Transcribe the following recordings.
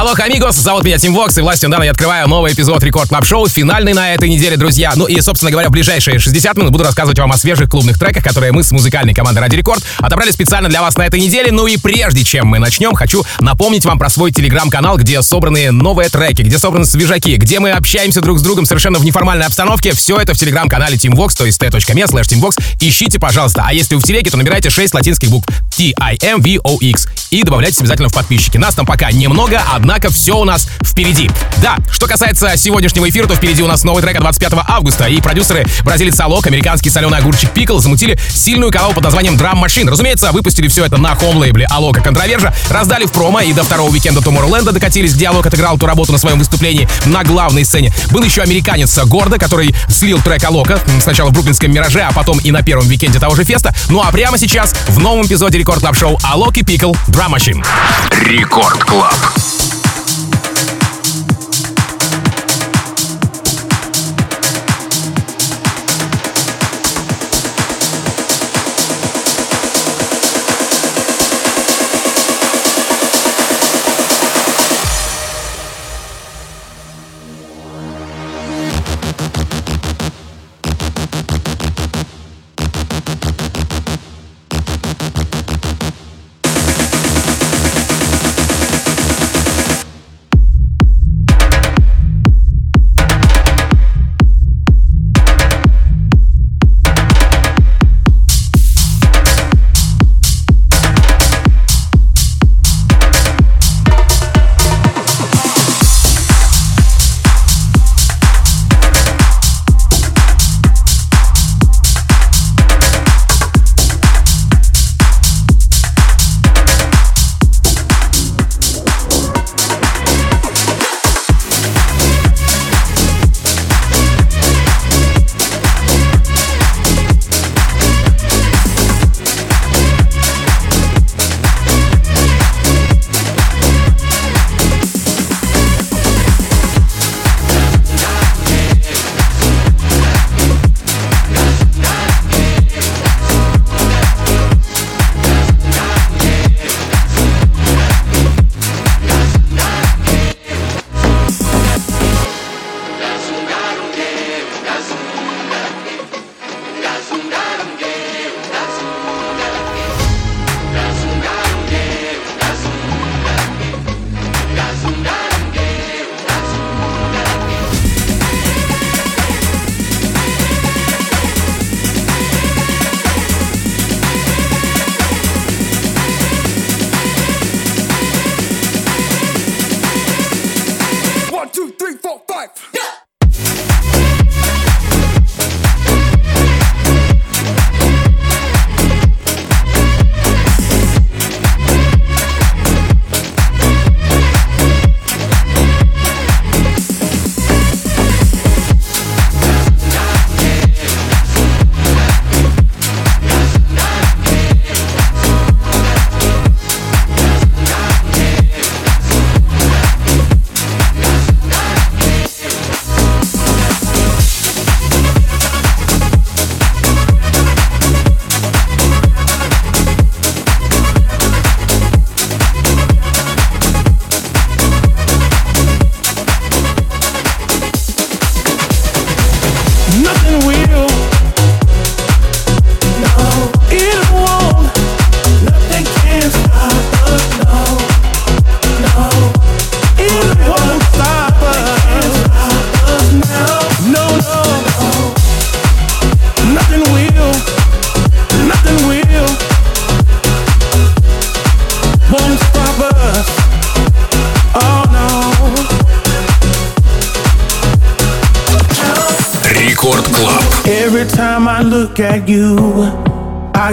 Алло, амигос, зовут меня Тим Вокс, и властью данной я открываю новый эпизод Record Club Show, финальный на этой неделе, друзья. Ну и, собственно говоря, в ближайшие 60 минут буду рассказывать вам о свежих клубных треках, которые мы с музыкальной командой Радио Рекорд отобрали специально для вас на этой неделе. Ну и прежде чем мы начнем, хочу напомнить вам про свой телеграм-канал, где собраны новые треки, где собраны свежаки, где мы общаемся друг с другом совершенно в неформальной обстановке. Все это в телеграм-канале Tim Vox, то есть t.me slash timvox. Ищите, пожалуйста. А если вы в телеге, то набирайте 6 латинских букв T-I-M-V-O-X и добавляйтесь обязательно в подписчики. Нас там пока немного, однако все у нас впереди. Да, что касается сегодняшнего эфира, то впереди у нас новый трек от 25 августа, и продюсеры бразилец Алок, американский соленый огурчик Пикл замутили сильную коллабу под названием Drum Machine. Разумеется, выпустили все это на хоум-лейбле Алока Controversia, раздали в промо и до второго уикенда Tomorrowland докатились, где Алок отыграл эту работу на своем выступлении на главной сцене. Был еще американец Гордо, который слил трек Алока сначала в бруклинском Мираже, а потом и на первом уикенде того же феста. Ну а прямо сейчас в новом эпизоде Record Club Show Алок и Пикл Drum Machine. Рекорд Клаб.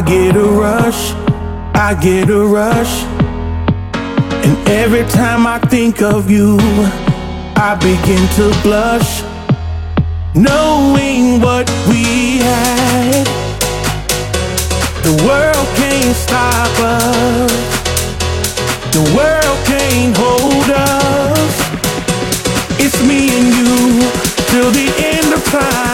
Get a rush, I get a rush. And every time I think of you, I begin to blush. Knowing what we had, the world can't stop us, the world can't hold us. It's me and you till the end of time.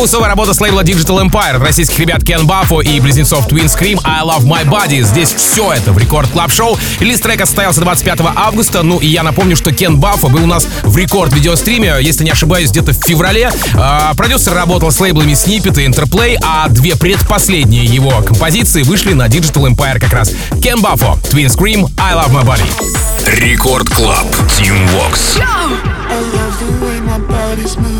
Вкусовая работа с лейбла Digital Empire, российских ребят Кен Баффо и близнецов Twin Scream I Love My Body. Здесь все это в Record Club Show. Релиз трека состоялся 25 августа. Ну и я напомню, что Кен Баффо был у нас в рекорд видеостриме, если не ошибаюсь, где-то в феврале. А, продюсер работал с лейблами Snippet и Interplay, а две предпоследние его композиции вышли на Digital Empire как раз. Кен Баффо, Twin Scream I Love My Body. Record Club, Tim Vox. I love the way my body's moving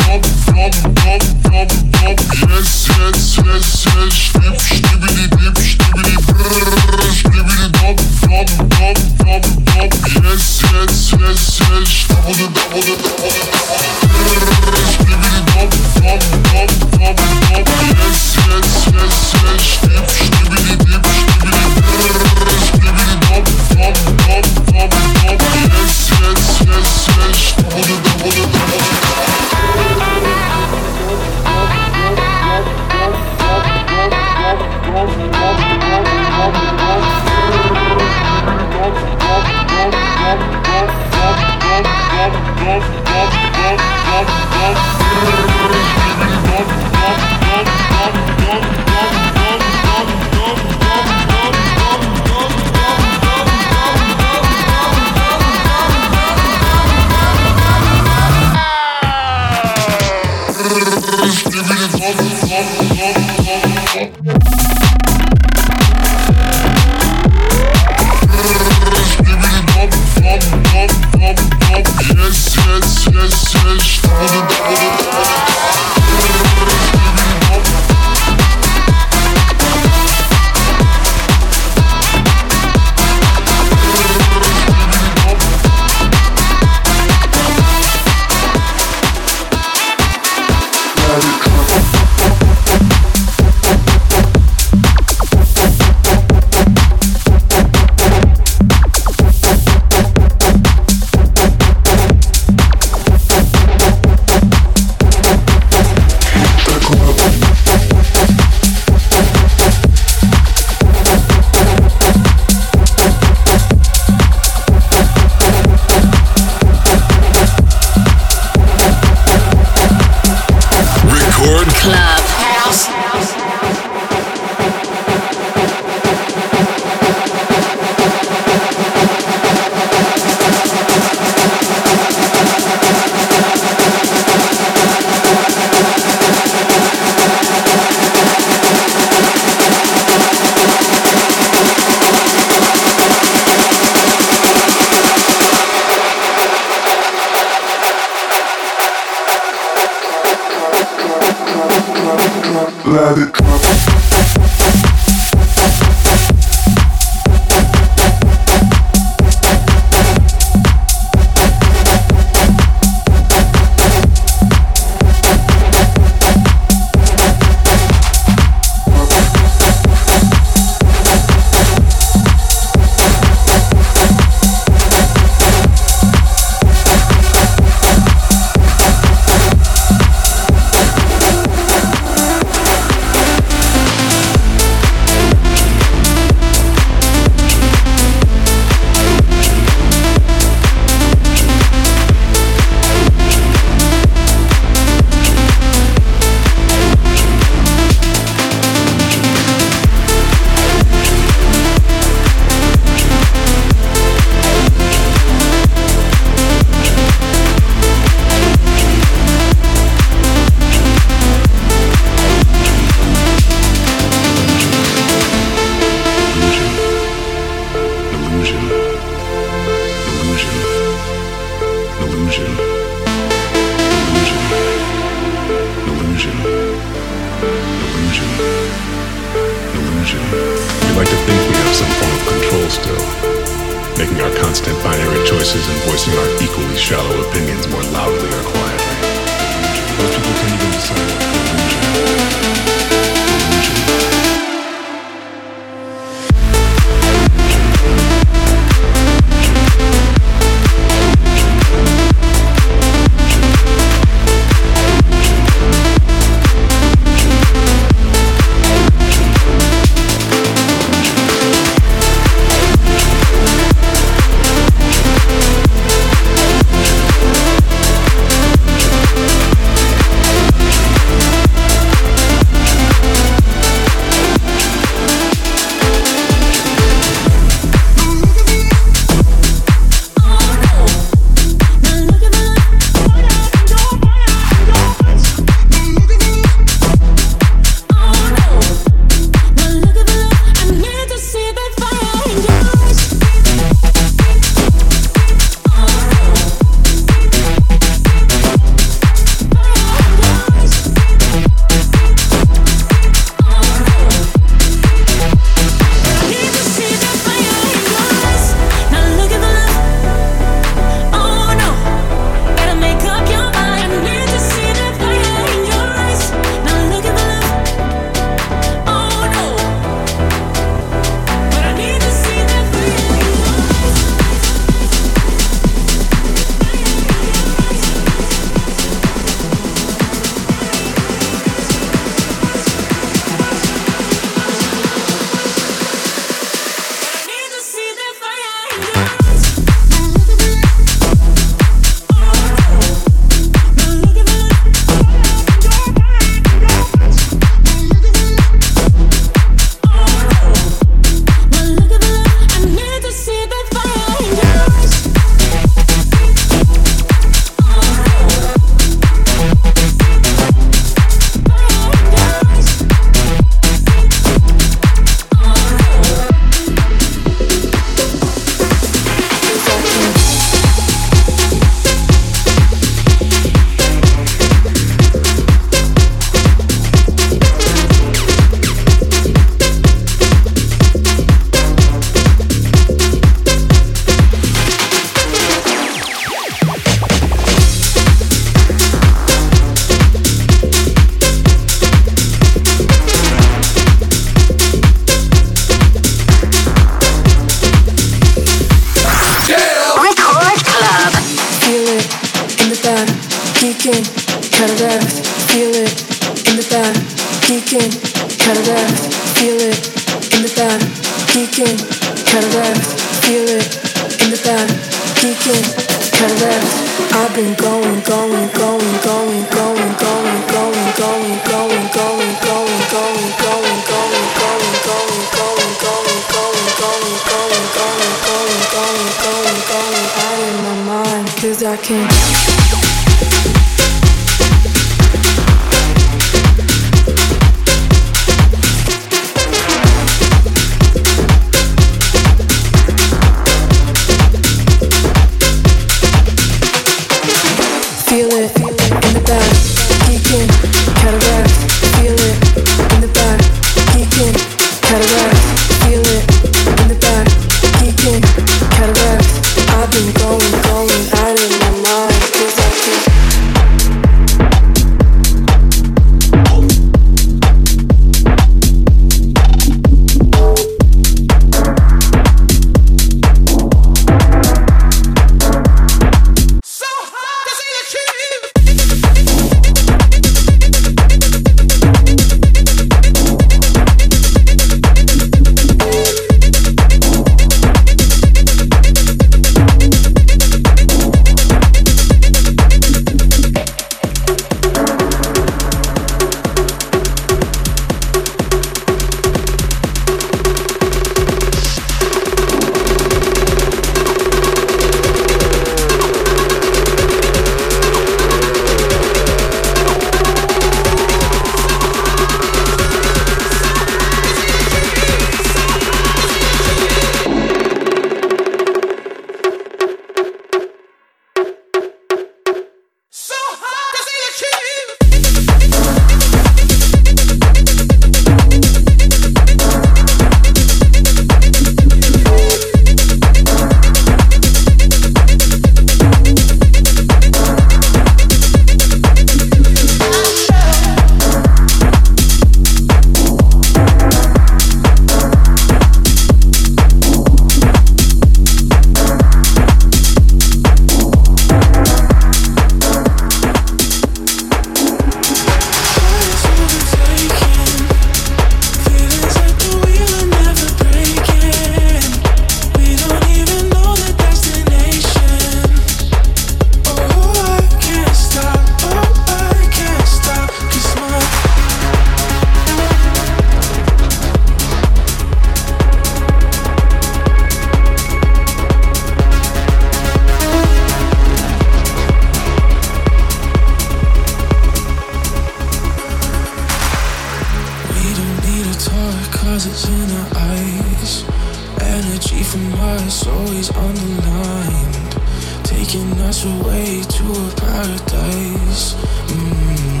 way to a paradise. Mm.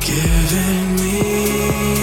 Giving me.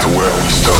to where we start.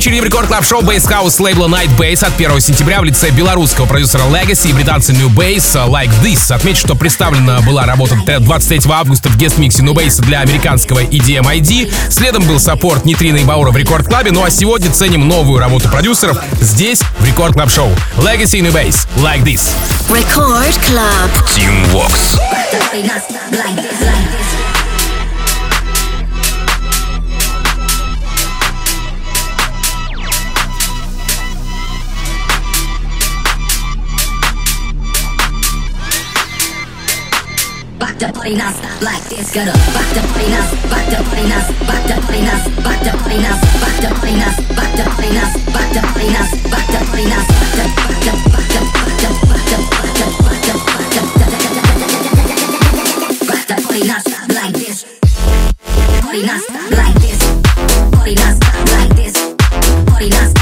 Очереди в Record Club Show Bass House лейбла Night Bass от 1 сентября в лице белорусского продюсера Legacy и британца New Bass Like This. Отмечу, что представлена была работа 23 августа в гест-миксе New Bass для американского EDM ID. Следом был саппорт Нитрина и Баура в Record Club е. Ну а сегодня ценим новую работу продюсеров здесь, в Record Club Show. Legacy и New Bass Like This. Record Club. Tim Vox. Like this, party now, like this, up. Back the party now, back the party now, back the party now, back the party now, back the party now, back the party now, back the party now, back the party now, back the back the back the back the back the back the back the back the back the party now, like this. Party now, like this. Party now, like this. Party now,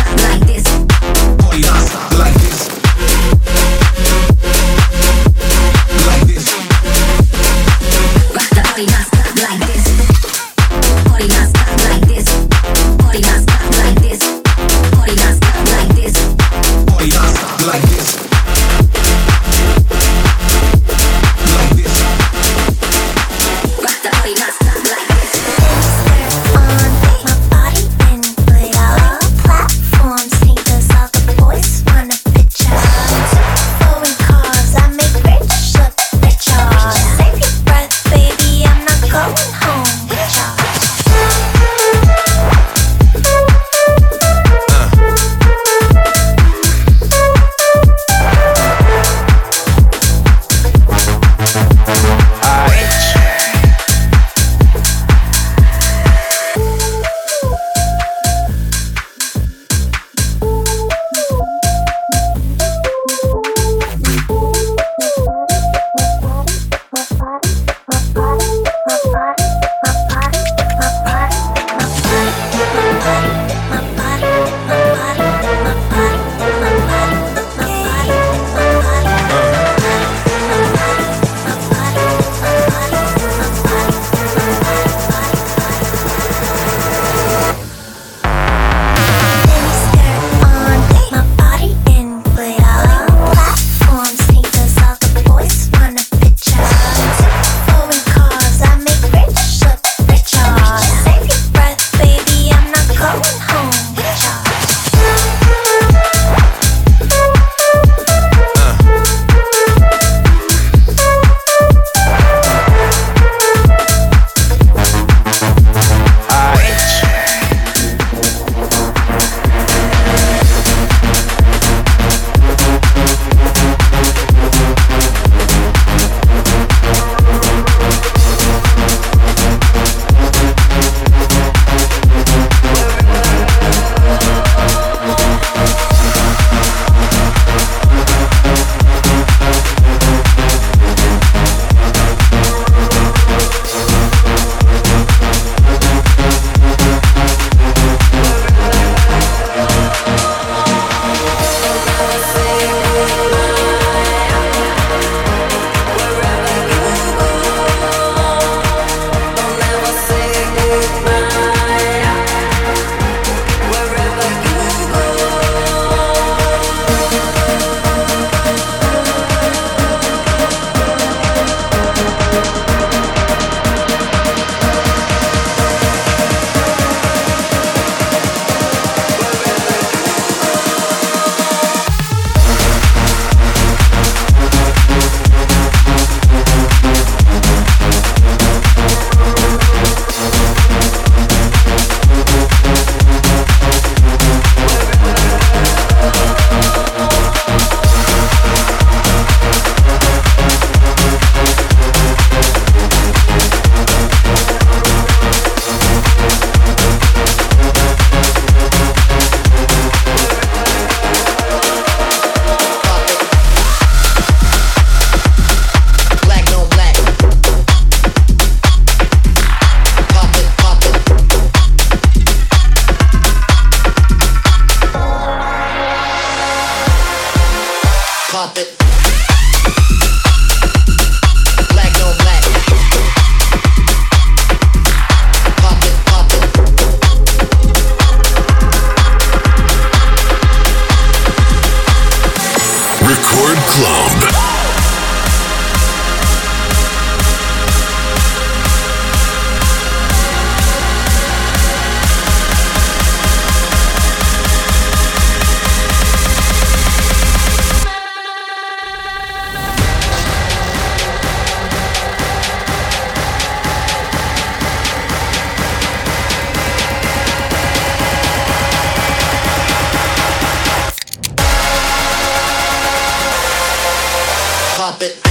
stop it.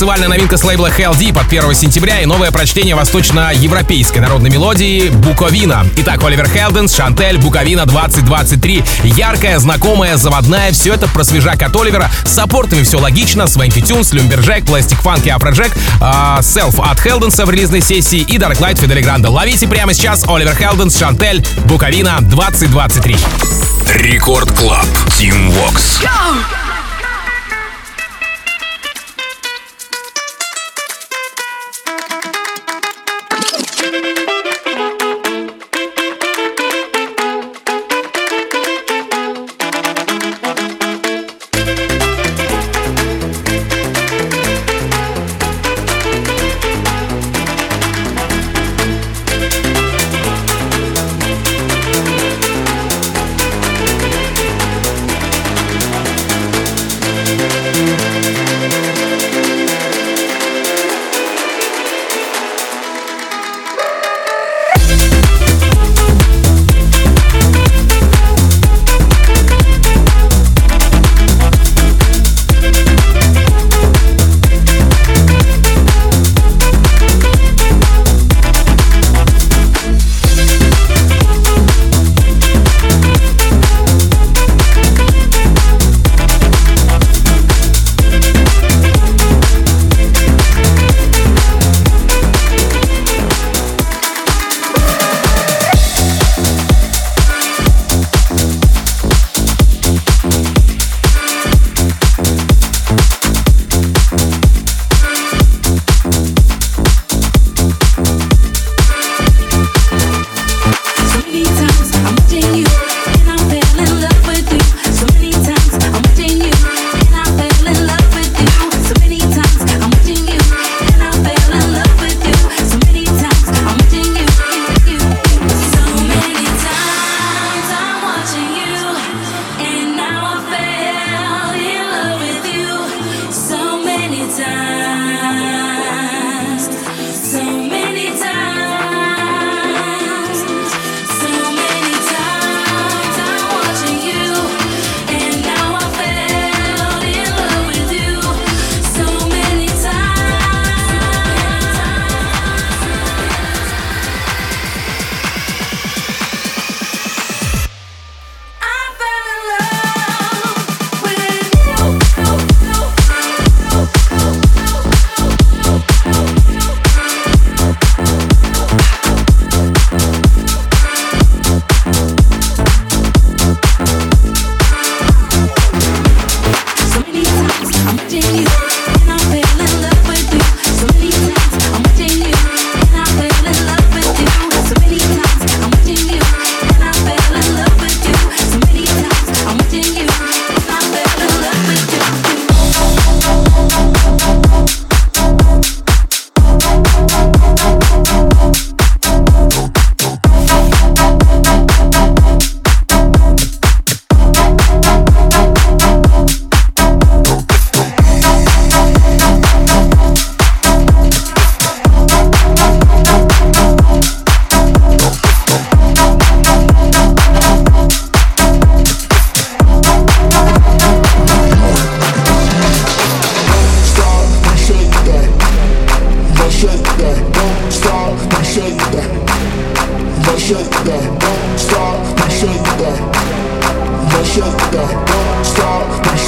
танцевальная новинка с лейбла HLD под 1 сентября и новое прочтение восточноевропейской народной мелодии «Буковина». Итак, Оливер Хелденс, Шантель, «Буковина 2023». Яркая, знакомая, заводная, все это про свежак от Оливера. С саппортами все логично, Swanky Tunes, Lumberjack, Plastik Funk и Афроджек, а, Селф от Хелденса в релизной сессии и Darklight Федде Ле Гранда. Ловите прямо сейчас Оливер Хелденс, Шантель, «Буковина 2023». Record Club. Тим Вокс. Go!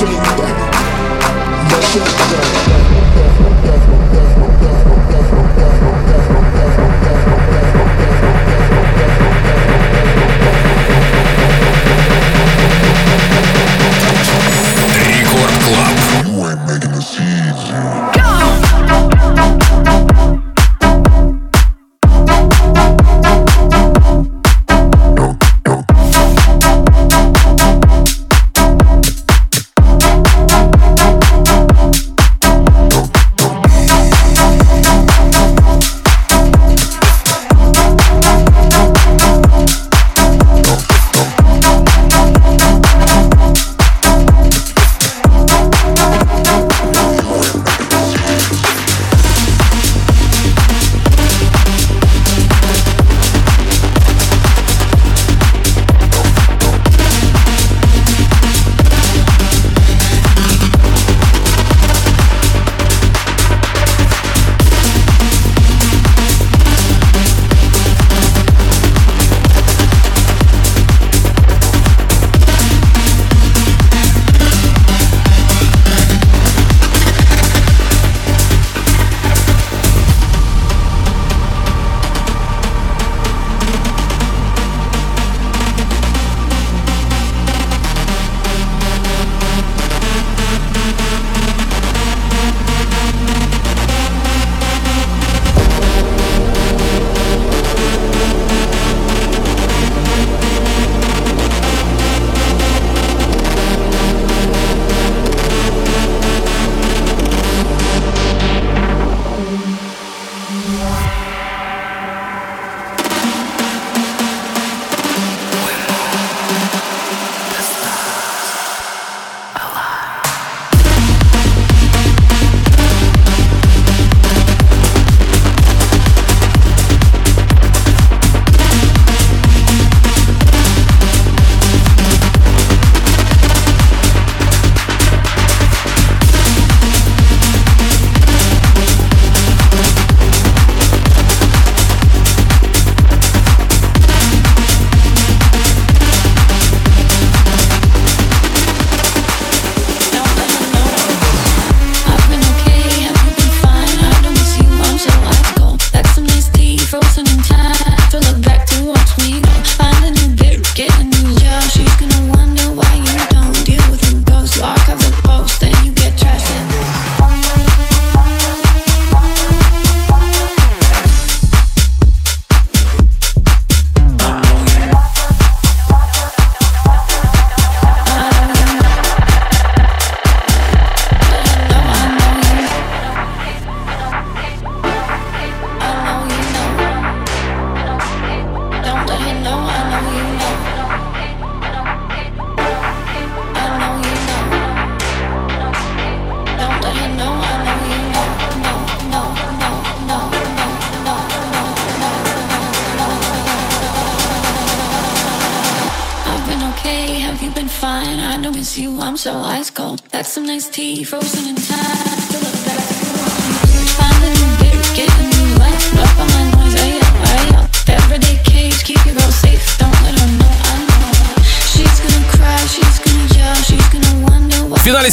Shake that. Let's shake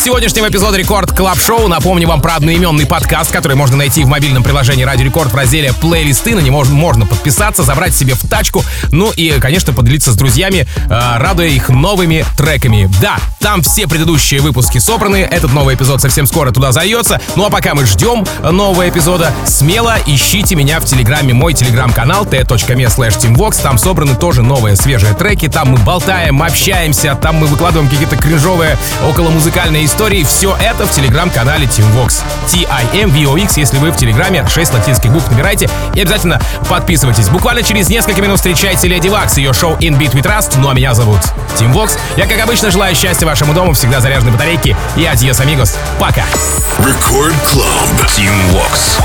сегодняшнего эпизода Record Club Show напомню вам про одноименный подкаст, который можно найти в мобильном приложении Радио Рекорд в разделе плейлисты. На него можно, подписаться, забрать себе в тачку, ну и, конечно, поделиться с друзьями, э, радуя их новыми треками. Да, там все предыдущие выпуски собраны, этот новый эпизод совсем скоро туда зальется. Ну а пока мы ждем нового эпизода, смело ищите меня в Телеграме, мой Телеграм-канал t.me slash. Там собраны тоже новые свежие треки, там мы болтаем, общаемся, там мы выкладываем какие-то кринжовые около музыкальные истории. Все это в телеграм-канале Timvox. T-I-M-V-O-X, если вы в телеграме 6 латинских букв набирайте и обязательно подписывайтесь. Буквально через несколько минут встречайте Леди Вакс ее шоу In Beat We Trust. Ну а меня зовут Тим Вокс. Я, как обычно, желаю счастья вашему дому, всегда заряженной батарейки. И адьос, амигос. Пока. Record Club. Tim Vox.